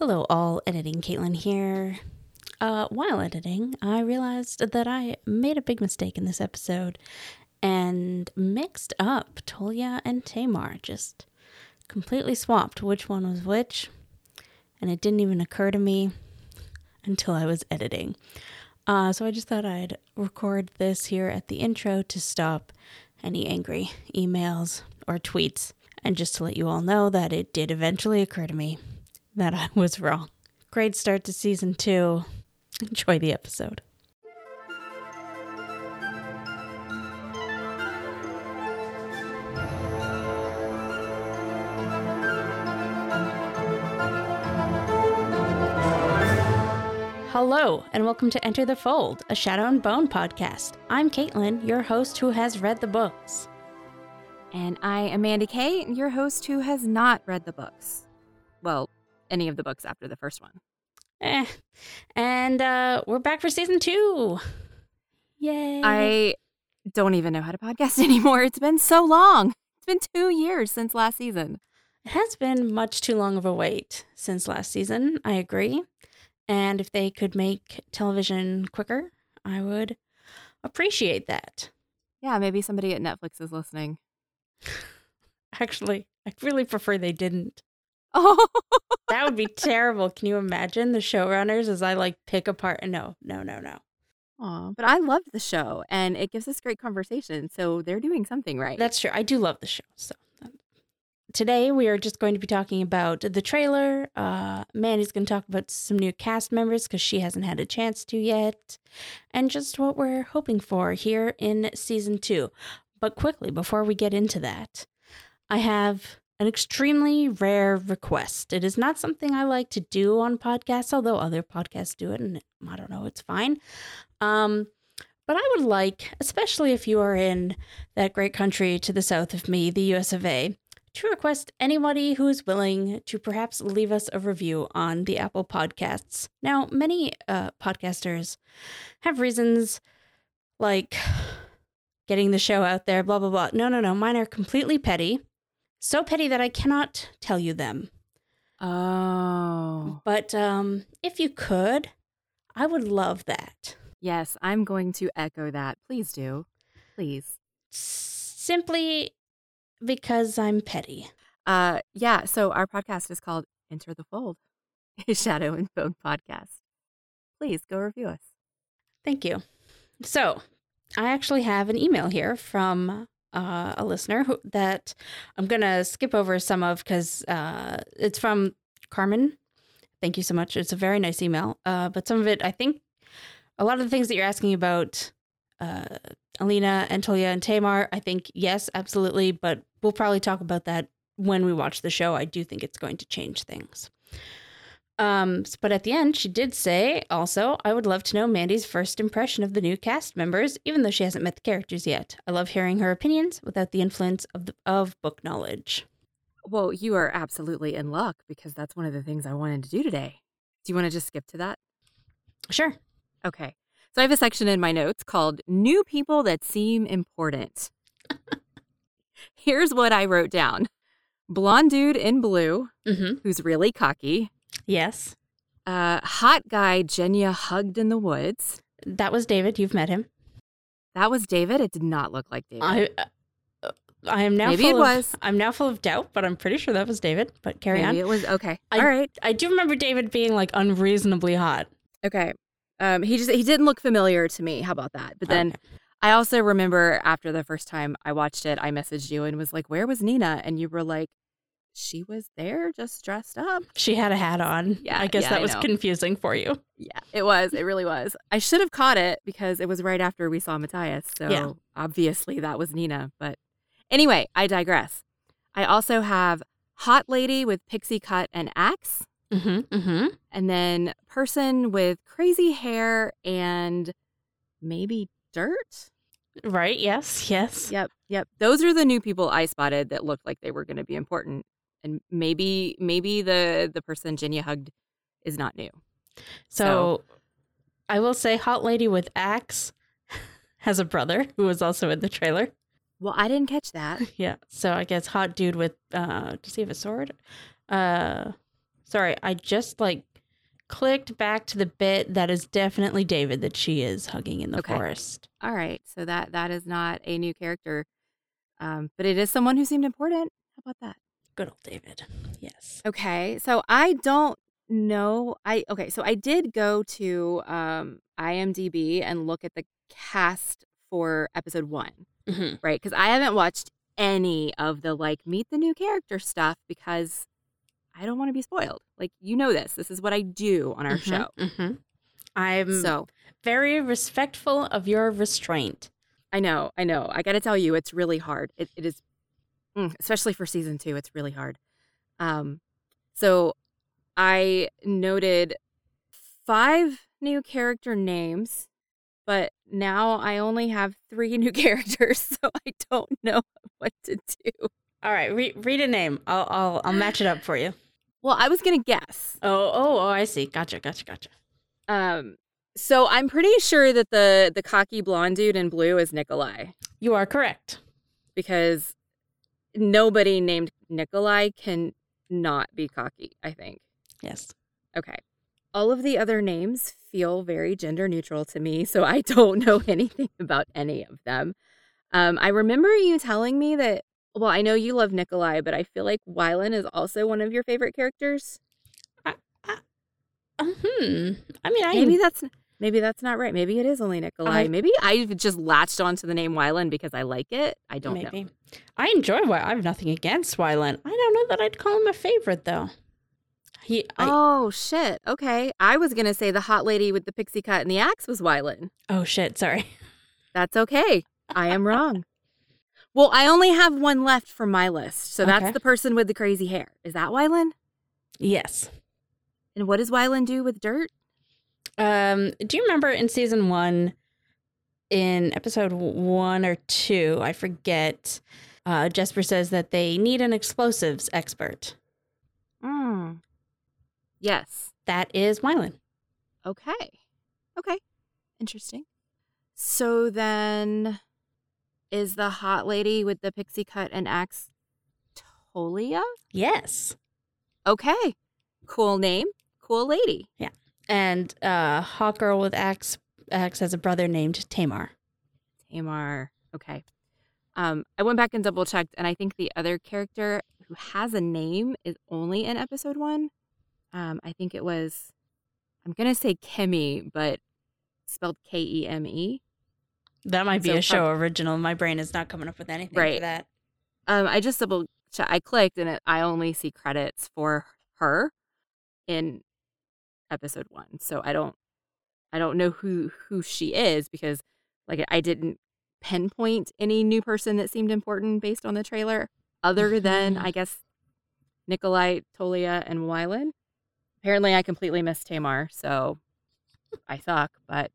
Hello, all. Editing Caitlin here. Uh, while editing, I realized that I made a big mistake in this episode and mixed up Tolya and Tamar. Just completely swapped which one was which, and it didn't even occur to me until I was editing. Uh, so I just thought I'd record this here at the intro to stop any angry emails or tweets, and just to let you all know that it did eventually occur to me that I was wrong. Great start to season two. Enjoy the episode. Hello, and welcome to Enter the Fold, a Shadow and Bone podcast. I'm Caitlin, your host who has read the books. And I, am Amanda Kay, your host who has not read the books. Well, any of the books after the first one. Eh. And uh, we're back for season two. Yay. I don't even know how to podcast anymore. It's been so long. It's been two years since last season. It has been much too long of a wait since last season. I agree. And if they could make television quicker, I would appreciate that. Yeah, maybe somebody at Netflix is listening. Actually, I really prefer they didn't. Oh, That would be terrible. Can you imagine the showrunners as I like pick apart? And no, no, no, no. Aw, but I love the show and it gives us great conversation. So they're doing something right. That's true. I do love the show. So today we are just going to be talking about the trailer. Uh, Mandy's going to talk about some new cast members because she hasn't had a chance to yet, and just what we're hoping for here in season two. But quickly, before we get into that, I have an extremely rare request. It is not something I like to do on podcasts, although other podcasts do it, and I don't know, it's fine. Um, but I would like, especially if you are in that great country to the south of me, the US of A, to request anybody who is willing to perhaps leave us a review on the Apple Podcasts. Now, many uh, podcasters have reasons like getting the show out there, blah, blah, blah. No, no, no. Mine are completely petty. So petty that I cannot tell you them. oh. But um, if you could, I would love that. Yes, I'm going to echo that. Please do. Please. Simply because I'm petty. Uh, yeah. So our podcast is called Enter the Fold, a Shadow and Bone podcast. Please go review us. Thank you. So, I actually have an email here from uh, a listener who, that I'm going to skip over some of because uh, it's from Carmen. Thank you so much. It's a very nice email. Uh, but some of it, I think, a lot of the things that you're asking about uh, Alina and and Tamar, I think, yes, absolutely. But we'll probably talk about that when we watch the show. I do think it's going to change things. Um, but at the end, she did say also, I would love to know Mandy's first impression of the new cast members, even though she hasn't met the characters yet. I love hearing her opinions without the influence of the, of book knowledge. Well, you are absolutely in luck because that's one of the things I wanted to do today. Do you want to just skip to that? Sure. Okay. So I have a section in my notes called New People That Seem Important. Here's what I wrote down Blonde dude in blue, Mm-hmm. who's really cocky. Yes. Uh, hot guy Genya hugged in the woods. That was David. You've met him. That was David. It did not look like David. I. Uh, I am now Maybe full it of, was. I'm now full of doubt, but I'm pretty sure that was David. But carry Maybe on. it was okay. I- All right. I do remember David being like unreasonably hot. Okay. Um, he just he didn't look familiar to me. How about that? But then Okay. I also remember after the first time I watched it, I messaged you and was like, "Where was Nina?" And you were like, "She was there, just dressed up." she had a hat on. Yeah, I guess yeah, that I was know. confusing for you. Yeah, it was. It really was. I should have caught it because it was right after we saw Matthias. So Yeah. obviously that was Nina. But anyway, I digress. I also have hot lady with pixie cut and axe, Mm-hmm. Mm-hmm. and then person with crazy hair and maybe dirt. Right. Yes. Yes. Yep, yep. Those are the new people I spotted that looked like they were going to be important. And maybe maybe the the person Genya hugged is not new. So, I will say, Hot Lady with Axe has a brother who was also in the trailer. Well, I didn't catch that. Yeah. So I guess Hot Dude with uh, does he have a sword? Uh, Sorry, I just like clicked back to the bit that is definitely David that she is hugging in the Okay. forest. All right. So that that is not a new character. Um, but it is someone who seemed important. How about that? Good old David. Yes. Okay. So I don't know. I okay, so I did go to um IMDb and look at the cast for episode 1, hmm right? Cuz I haven't watched any of the like meet the new character stuff because I don't want to be spoiled. Like you know this. This is what I do on our show. hmm I'm So, very respectful of your restraint. I know, I know. I got to tell you, it's really hard. It, it is, mm, especially for season two, it's really hard. Um, so I noted five new character names, but now I only have three new characters, so I don't know what to do. All right, re- read a name. I'll, I'll I'll match it up for you. Well, I was gonna guess. Oh oh oh! I see. Gotcha gotcha gotcha. Um, so I'm pretty sure that the the cocky blonde dude in blue is Nikolai. You are correct. because nobody named Nikolai can not be cocky, I think. Yes. Okay. All of the other names feel very gender neutral to me, so I don't know anything about any of them. Um, I remember you telling me that, well, I know you love Nikolai, but I feel like Wylan is also one of your favorite characters. Hmm. I mean, I Maybe that's maybe that's not right. Maybe it is only Nikolai. I- maybe I've just latched onto the name Wylan because I like it. I don't know. maybe. I enjoy Wy. I have nothing against Wylan. I don't know that I'd call him a favorite though. He. I, oh shit. Okay. I was gonna say the hot lady with the pixie cut and the axe was Wylan. oh shit! Sorry. That's okay. I am wrong. Well, I only have one left from my list. So that's the person with the crazy hair. Is that Wylan? Yes. And what does Wylan do with dirt? Um. Do you remember in season one, in episode one or two, I forget. Uh, Jesper says that they need an explosives expert. Mm. Yes. That is Wylan. Okay. Okay. Interesting. So then is the hot lady with the pixie cut and axe Tolya? Yes. Okay. Cool name. Cool lady. And uh, Hawk Girl with axe axe has a brother named Tamar. Tamar. Okay. Um, I went back and double checked, and I think the other character who has a name is only in episode one. Um, I think it was, I'm gonna say Kemi, but spelled K E M E. That might be So a show prob- original. My brain is not coming up with anything for that. Um, I just double I clicked, and it, I only see credits for her in episode one. So I don't, I don't know who who she is because, like, I didn't pinpoint any new person that seemed important based on the trailer, other than Mhm. I guess Nikolai, Tolya, and Wylan. Apparently, I completely missed Tamar, so I suck. But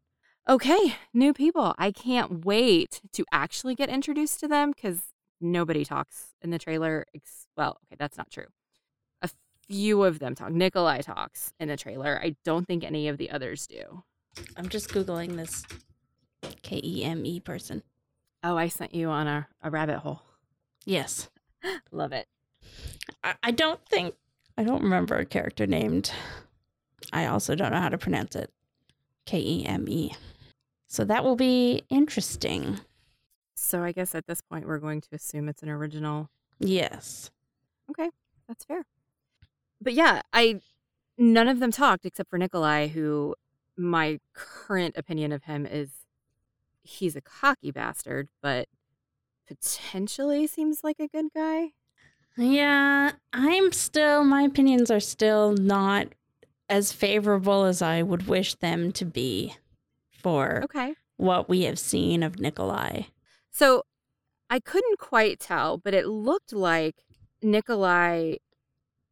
okay, new people. I can't wait to actually get introduced to them because nobody talks in the trailer. Ex- well, okay, that's not true. Few of them talk. Nikolai talks in the trailer. I don't think any of the others do. I'm just googling this K E M E person. Oh, I sent you on a, a rabbit hole. Yes, Love it. I, I don't think I don't remember a character named. I also don't know how to pronounce it. K E M E. So that will be interesting. So I guess at this point we're going to assume it's an original. Yes. Okay, that's fair. But yeah, I none of them talked except for Nikolai, who my current opinion of him is he's a cocky bastard, but potentially seems like a good guy. Yeah, I'm still, my opinions are still not as favorable as I would wish them to be for Okay. what we have seen of Nikolai. So I couldn't quite tell, but it looked like Nikolai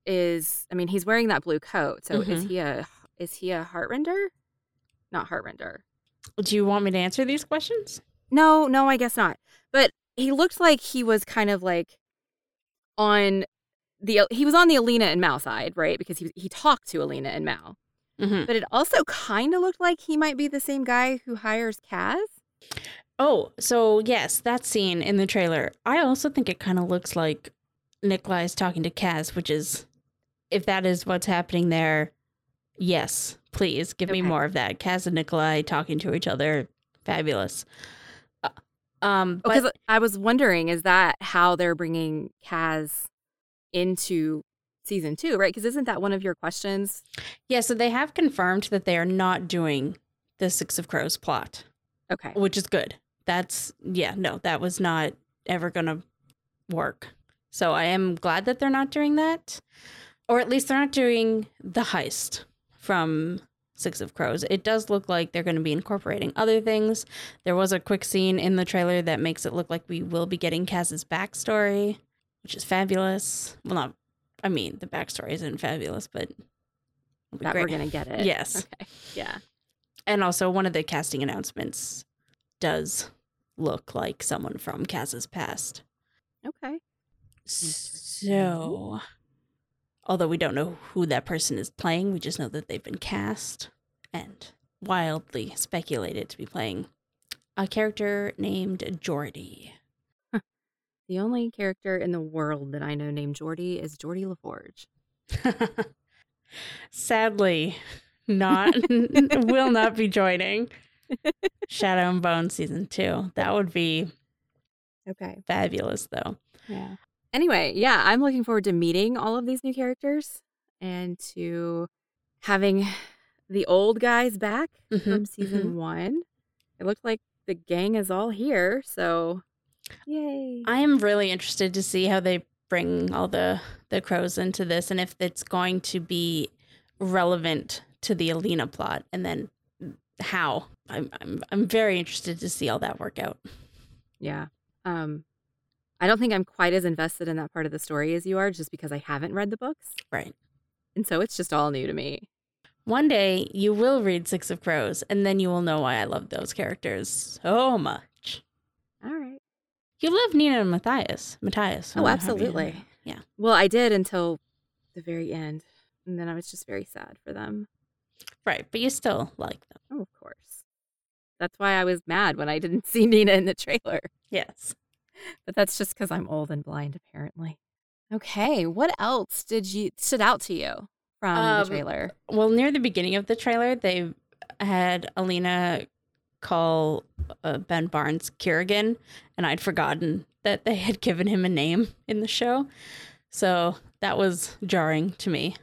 is I mean, he's wearing that blue coat. So is Mhm. he a is he a heartrender? Not heartrender. Do you want me to answer these questions? No, no, I guess not. But he looked like he was kind of like on the he was on the Alina and Mal side, right? Because he he talked to Alina and Mal. Mm-hmm. But it also kind of looked like he might be the same guy who hires Kaz. Oh, so yes, that scene in the trailer. I also think it kind of looks like Nikolai is talking to Kaz, which is if that is what's happening there, yes, please give me more of that. Kaz and Nikolai talking to each other, fabulous. Uh, um, but Because I was wondering, is that how they're bringing Kaz into season two, right? Because isn't that one of your questions? yeah, so they have confirmed that they are not doing the Six of Crows plot, Okay. which is good. That's yeah, no, that was not ever gonna work. So I am glad that they're not doing that, or at least they're not doing the heist from Six of Crows. It does look like they're going to be incorporating other things. There was a quick scene in the trailer that makes it look like we will be getting Kaz's backstory, which is fabulous. Well, not, I mean, the backstory isn't fabulous, but That great. we're going to get it. Yes. Okay. Yeah. And also, one of the casting announcements does look like someone from Kaz's past. Okay. So, mm-hmm. Although we don't know who that person is playing, we just know that they've been cast and wildly speculated to be playing a character named Jordie. The only character in the world that I know named Jordy is Geordi LaForge. Sadly, not will not be joining Shadow and Bone season two. That would be Okay. fabulous, though. Yeah. Anyway, yeah, I'm looking forward to meeting all of these new characters and to having the old guys back Mhm, from season one. It looked like the gang is all here, so yay. I am really interested to see how they bring all the the crows into this and if it's going to be relevant to the Alina plot and then how. I'm I'm I'm very interested to see all that work out. Yeah. Um I don't think I'm quite as invested in that part of the story as you are just because I haven't read the books. Right. And so it's just all new to me. One day you will read Six of Crows and then you will know why I love those characters so much. All right. You love Nina and Matthias. Matthias. Oh, absolutely. Yeah. Well, I did until the very end. And then I was just very sad for them. Right, but you still like them. Oh, of course. That's why I was mad when I didn't see Nina in the trailer. Yes. But that's just because I'm old and blind, apparently. Okay. What else did you stood out to you from Um, the trailer? Well, near the beginning of the trailer, they had Alina call uh, Ben Barnes Kirigan, and I'd forgotten that they had given him a name in the show. So that was jarring to me.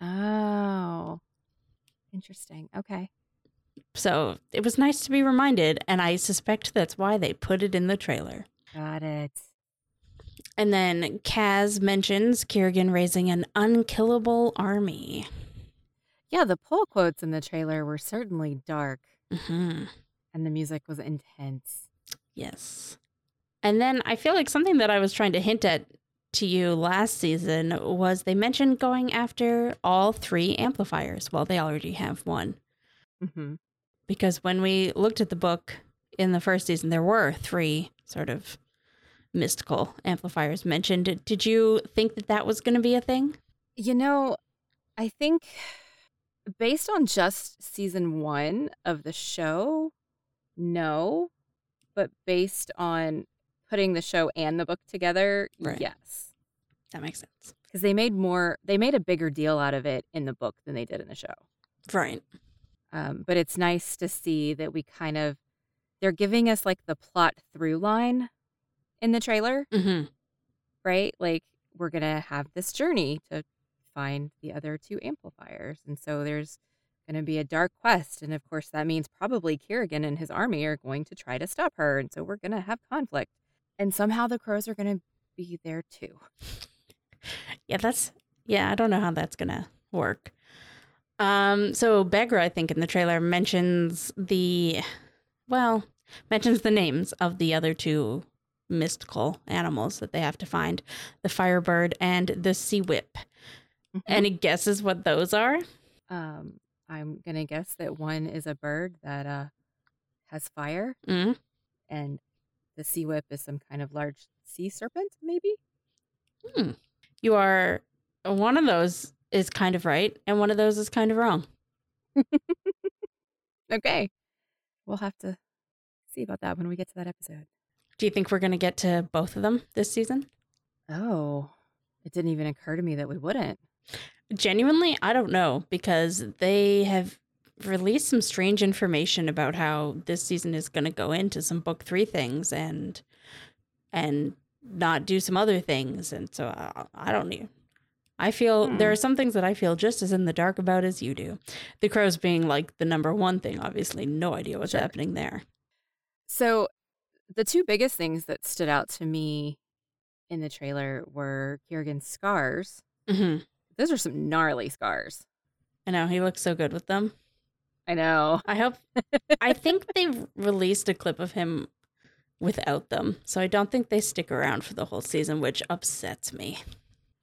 Oh. Interesting. Okay. So it was nice to be reminded, and I suspect that's why they put it in the trailer. Got it. And then Kaz mentions Kirigan raising an unkillable army. Yeah, the pull quotes in the trailer were certainly dark hmm and the music was intense. Yes. And then I feel like something that I was trying to hint at to you last season was they mentioned going after all three amplifiers. Well, they already have one. Mm-hmm. Because when we looked at the book in the first season, there were three sort of mystical amplifiers mentioned. Did, you think that that was going to be a thing? You know, I think based on just season one of the show, no. But based on putting the show and the book together, Right. yes. That makes sense. Because they made more, they made a bigger deal out of it in the book than they did in the show. Right. Um, but it's nice to see that we kind of, they're giving us like the plot through line in the trailer. Mm-hmm. right? Like we're gonna have this journey to find the other two amplifiers, and so there's gonna be a dark quest, and of course that means probably Kirigan and his army are going to try to stop her, and so we're gonna have conflict, and somehow the crows are gonna be there too. Yeah, that's yeah, I don't know how that's gonna work. Um, so Baghra, I think in the trailer mentions the well, mentions the names of the other two mystical animals that they have to find, the firebird and the sea whip. Any guesses what those are? um, I'm gonna guess that one is a bird that uh has fire, Mm. and the sea whip is some kind of large sea serpent, maybe. Hmm. You are one of those is kind of right, and one of those is kind of wrong. Okay, we'll have to see about that when we get to that episode. Do you think we're gonna get to both of them this season? Oh, it didn't even occur to me that we wouldn't. Genuinely, I don't know because they have released some strange information about how this season is going to go into some book 3 things and and not do some other things and so I, I don't know. I feel Hmm. there are some things that I feel just as in the dark about as you do. The crows being like the number one thing, obviously, no idea what's Sure. happening there. So, the two biggest things that stood out to me in the trailer were Kirigan's scars. hmm Those are some gnarly scars. I know he looks so good with them. I know. I hope. I think they've released a clip of him without them, so I don't think they stick around for the whole season, which upsets me.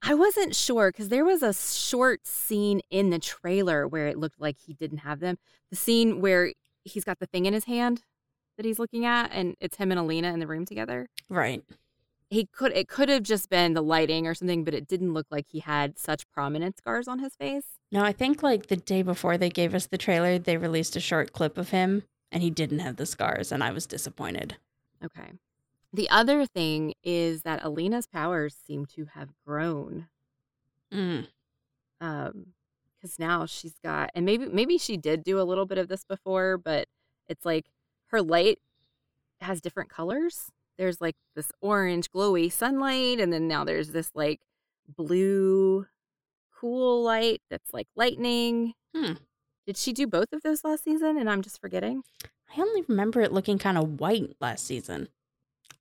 I wasn't sure because there was a short scene in the trailer where it looked like he didn't have them. The scene where he's got the thing in his hand that he's looking at, and it's him and Alina in the room together. Right. He could it could have just been the lighting or something, but it didn't look like he had such prominent scars on his face. No, I think like the day before they gave us the trailer, they released a short clip of him, and he didn't have the scars, and I was disappointed. Okay. The other thing is that Alina's powers seem to have grown. Mm. um because now she's got and maybe maybe she did do a little bit of this before but it's like her light has different colors there's like this orange glowy sunlight and then now there's this like blue cool light that's like lightning Hmm. did she do both of those last season and i'm just forgetting I only remember it looking kind of white last season.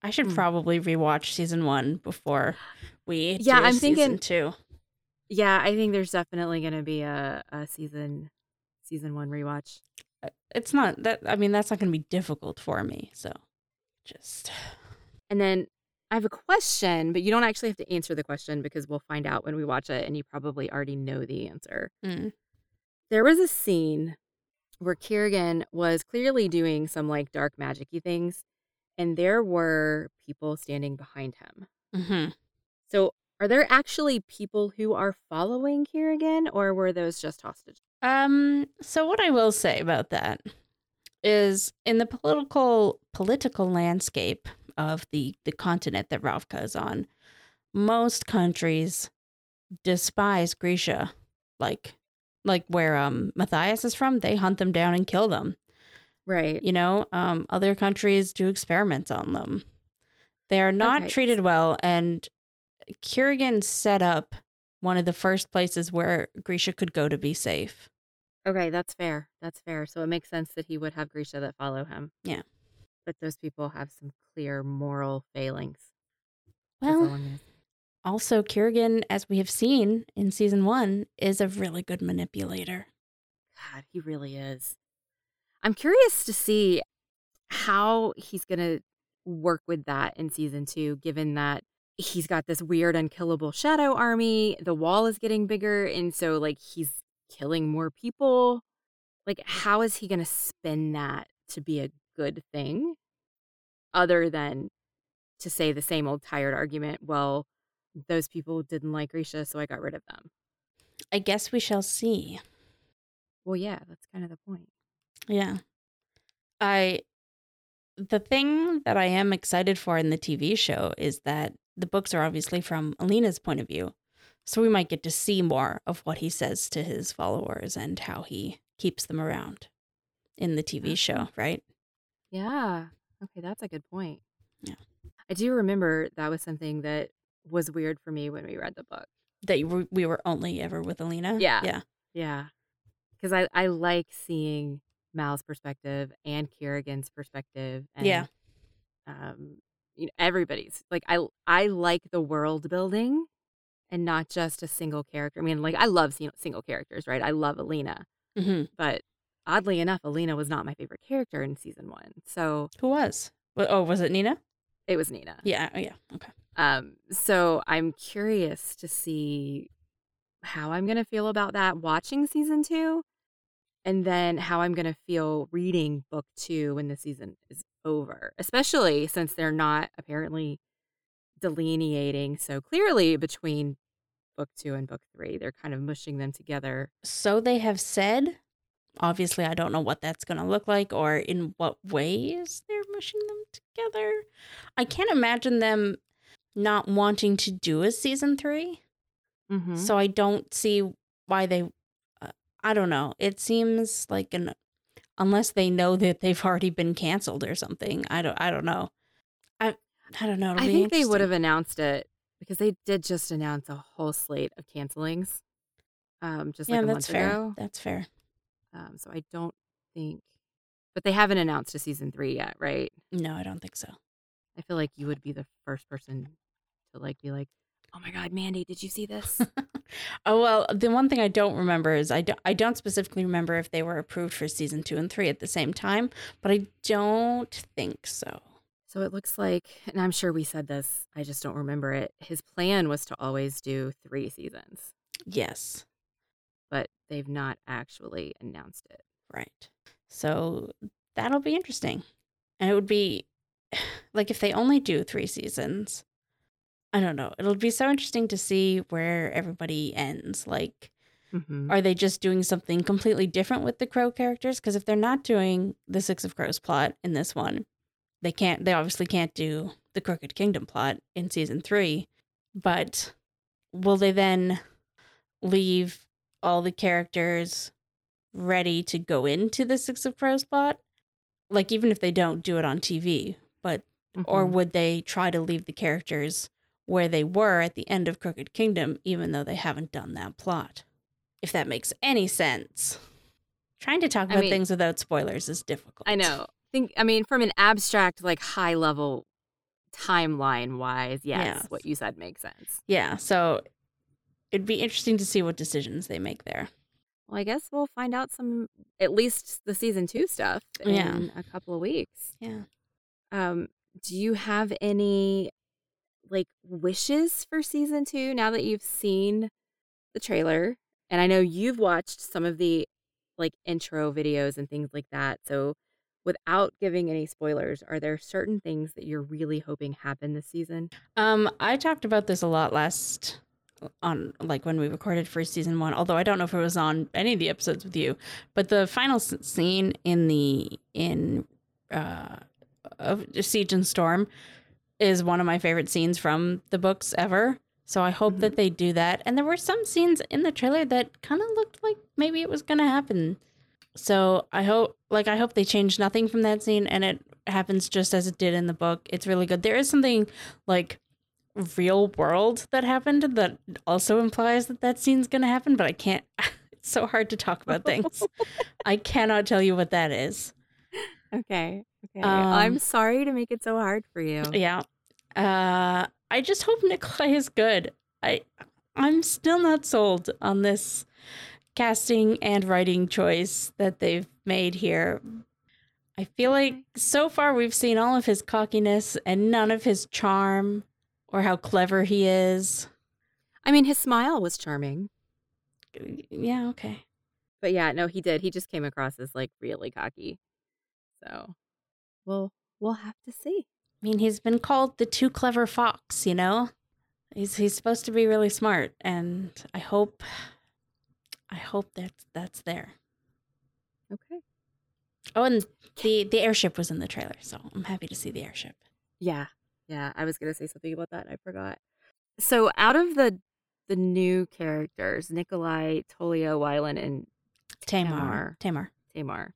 I should Hmm. probably rewatch season one before we Yeah, I'm season thinking- two. yeah i think there's definitely gonna be a, a season season one rewatch It's not that. I mean, that's not going to be difficult for me. So, just And then I have a question, but you don't actually have to answer the question because we'll find out when we watch it and you probably already know the answer. mm. There was a scene where Kirigan was clearly doing some like dark magic y things, and there were people standing behind him. hmm So are there actually people who are following Kirigan or were those just hostages? Um. So what I will say about that is, in the political political landscape of the the continent that Ravka is on, most countries despise Grisha, like like where um Matthias is from. They hunt them down and kill them. Right. You know, um, other countries do experiments on them. They are not Okay. treated well, and Kirigan set up one of the first places where Grisha could go to be safe. Okay, that's fair. That's fair. So it makes sense that he would have Grisha that follow him. Yeah. But those people have some clear moral failings. Well, I'm gonna say. also Kirigan, as we have seen in season one, is a really good manipulator. God, he really is. I'm curious to see how he's going to work with that in season two, given that he's got this weird, unkillable shadow army. The wall is getting bigger. And so, like, he's killing more people. Like, how is he going to spin that to be a good thing other than to say the same old tired argument? Well, those people didn't like Grisha, so I got rid of them. I guess we shall see. Well, yeah, that's kind of the point. Yeah. I the thing that I am excited for in the TV show is that the books are obviously from Alina's point of view. So we might get to see more of what he says to his followers and how he keeps them around in the TV show, right? Yeah. Okay, that's a good point. Yeah. I do remember that was something that was weird for me when we read the book. That you were, we were only ever with Alina. Yeah. Yeah. Yeah. Because I, I like seeing Mal's perspective and Kirigan's perspective. And, Yeah. Um, you know, everybody's like I I like the world building and not just a single character. I mean, like I love single characters, right? I love Alina, hmm but oddly enough, Alina was not my favorite character in season one. So Who was? Oh, was it Nina? it was Nina. Yeah. Oh, yeah. Okay. Um, so I'm curious to see how I'm gonna feel about that watching season two, and then how I'm gonna feel reading book two when the season is over. Especially since they're not apparently delineating so clearly between book two and book three. They're kind of mushing them together. So they have said. Obviously, I don't know what that's going to look like or in what ways they're mushing them together. I can't imagine them not wanting to do a season three. Mhm. So I don't see why they. Uh, I don't know. It seems like an unless they know that they've already been canceled or something. I don't. I don't know. I. I don't know. It'll I think they would have announced it because they did just announce a whole slate of cancelings, um, just Yeah, like a that's month fair. ago. That's fair. Um, so I don't think, but they haven't announced a season three yet, right? No, I don't think so. I feel like you would be the first person to like be like, "Oh my god, Mandy, did you see this?" oh well, the one thing I don't remember is I don't, I don't specifically remember if they were approved for season two and three at the same time, but I don't think so. so it looks like, and I'm sure we said this, I just don't remember it. His plan was to always do three seasons, Yes, but they've not actually announced it. right. So that'll be interesting, and it would be like if they only do three seasons. I don't know. It'll be so interesting to see where everybody ends. Like, Mm-hmm. Are they just doing something completely different with the Crow characters? Because if they're not doing the Six of Crows plot in this one, they can't. They obviously can't do the Crooked Kingdom plot in season three. But will they then leave all the characters ready to go into the Six of Crows plot? Like even if they don't do it on TV, but or Mhm. would they try to leave the characters where they were at the end of Crooked Kingdom, even though they haven't done that plot? If that makes any sense. Trying to talk I about mean- things without spoilers is difficult. I know. Think I mean from an abstract like high level timeline wise, yes, Yeah. what you said makes sense. Yeah, so it'd be interesting to see what decisions they make there. Well, I guess we'll find out some at least the season 2 stuff in Yeah. a couple of weeks. Yeah. Um do you have any like wishes for season 2 now that you've seen the trailer? And I know you've watched some of the like intro videos and things like that. So without giving any spoilers, are there certain things that you're really hoping happen this season? Um, I talked about this a lot last on like when we recorded for season one. Although I don't know if it was on any of the episodes with you, but the final scene in the in uh of Siege and Storm is one of my favorite scenes from the books ever. So I hope that mm-hmm. they do that. And there were some scenes in the trailer that kind of looked like maybe it was going to happen. So I hope like I hope they change nothing from that scene and it happens just as it did in the book. It's really good. There is something like real world that happened that also implies that that scene's going to happen, but I can't it's so hard to talk about things. I cannot tell you what that is. Okay. Okay. Um, I'm sorry to make it so hard for you. Yeah. Uh I just hope Nikolai is good. I I'm still not sold on this casting and writing choice that they've made here. I feel like so far we've seen all of his cockiness and none of his charm or how clever he is. I mean, his smile was charming. Yeah, okay. But yeah, no, he did. He just came across as like really cocky. So, well, we'll have to see. I mean, he's been called the too clever fox, you know? He's he's supposed to be really smart and I hope I hope that's that's there. Okay. Oh, and the the airship was in the trailer, so I'm happy to see the airship. Yeah. Yeah. I was going to say something about that. I forgot. So, out of the the new characters, Nikolai, Tolya, Wylan, and Tamar. Tamar. Tamar. Tamar,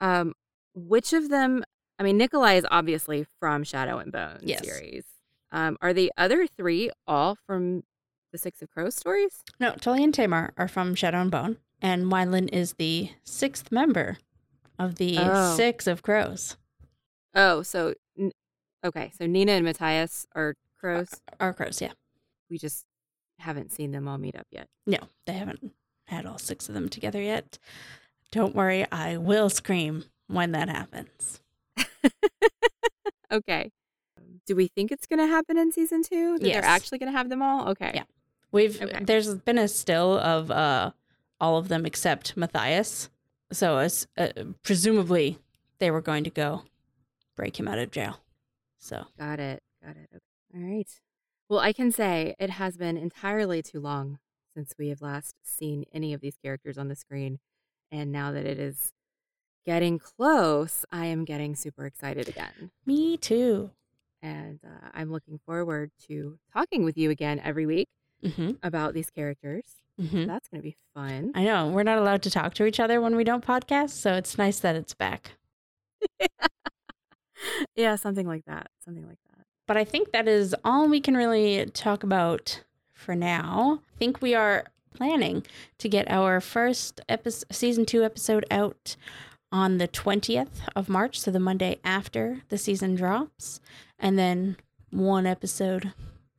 um, which of them? I mean, Nikolai is obviously from Shadow and Bone Yes. series. Um, are the other three all from the Six of Crows stories? No, Tully and Tamar are from Shadow and Bone, and Wylan is the sixth member of the Oh. Six of Crows. Oh, so okay, so Nina and Matthias are crows. Are crows, yeah. We just haven't seen them all meet up yet. No, they haven't had all six of them together yet. Don't worry, I will scream when that happens. Okay. Do we think it's going to happen in season two? That Yes. they're actually going to have them all? Okay. Yeah. We've Okay. there's been a still of uh all of them except Matthias. So as uh, presumably they were going to go break him out of jail. So Got it. Got it. Okay. All right. Well, I can say it has been entirely too long since we have last seen any of these characters on the screen. And now that it is getting close, I am getting super excited again. me too. And uh, I'm looking forward to talking with you again every week Mm-hmm. about these characters. Mm-hmm. That's going to be fun. I know we're not allowed to talk to each other when we don't podcast, so it's nice that it's back. yeah, something like that. Something like that. But I think that is all we can really talk about for now. I think we are planning to get our first episode, season two episode out on the 20th of March, so the Monday after the season drops, and then one episode,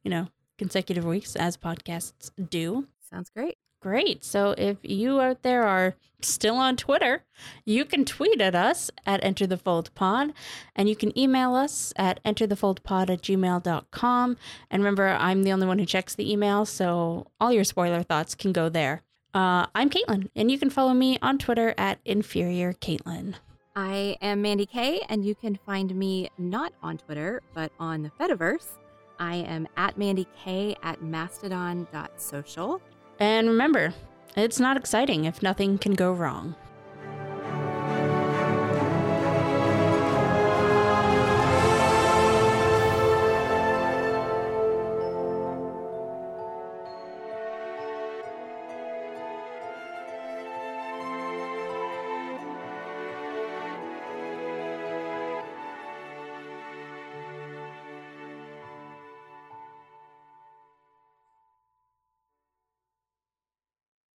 you know, consecutive weeks as podcasts do. Sounds great. Great. So if you out there are still on Twitter, you can tweet at us at Enter the Fold Pod, and you can email us at enterthefoldpod at gmail.com. And remember, I'm the only one who checks the email, so all your spoiler thoughts can go there. Uh, I'm Caitlin, and you can follow me on Twitter at Inferior Caitlin. I am Mandy Kay, and you can find me not on Twitter, but on the Fediverse. I am at Mandy K at mastodon.social. And remember, it's not exciting if nothing can go wrong.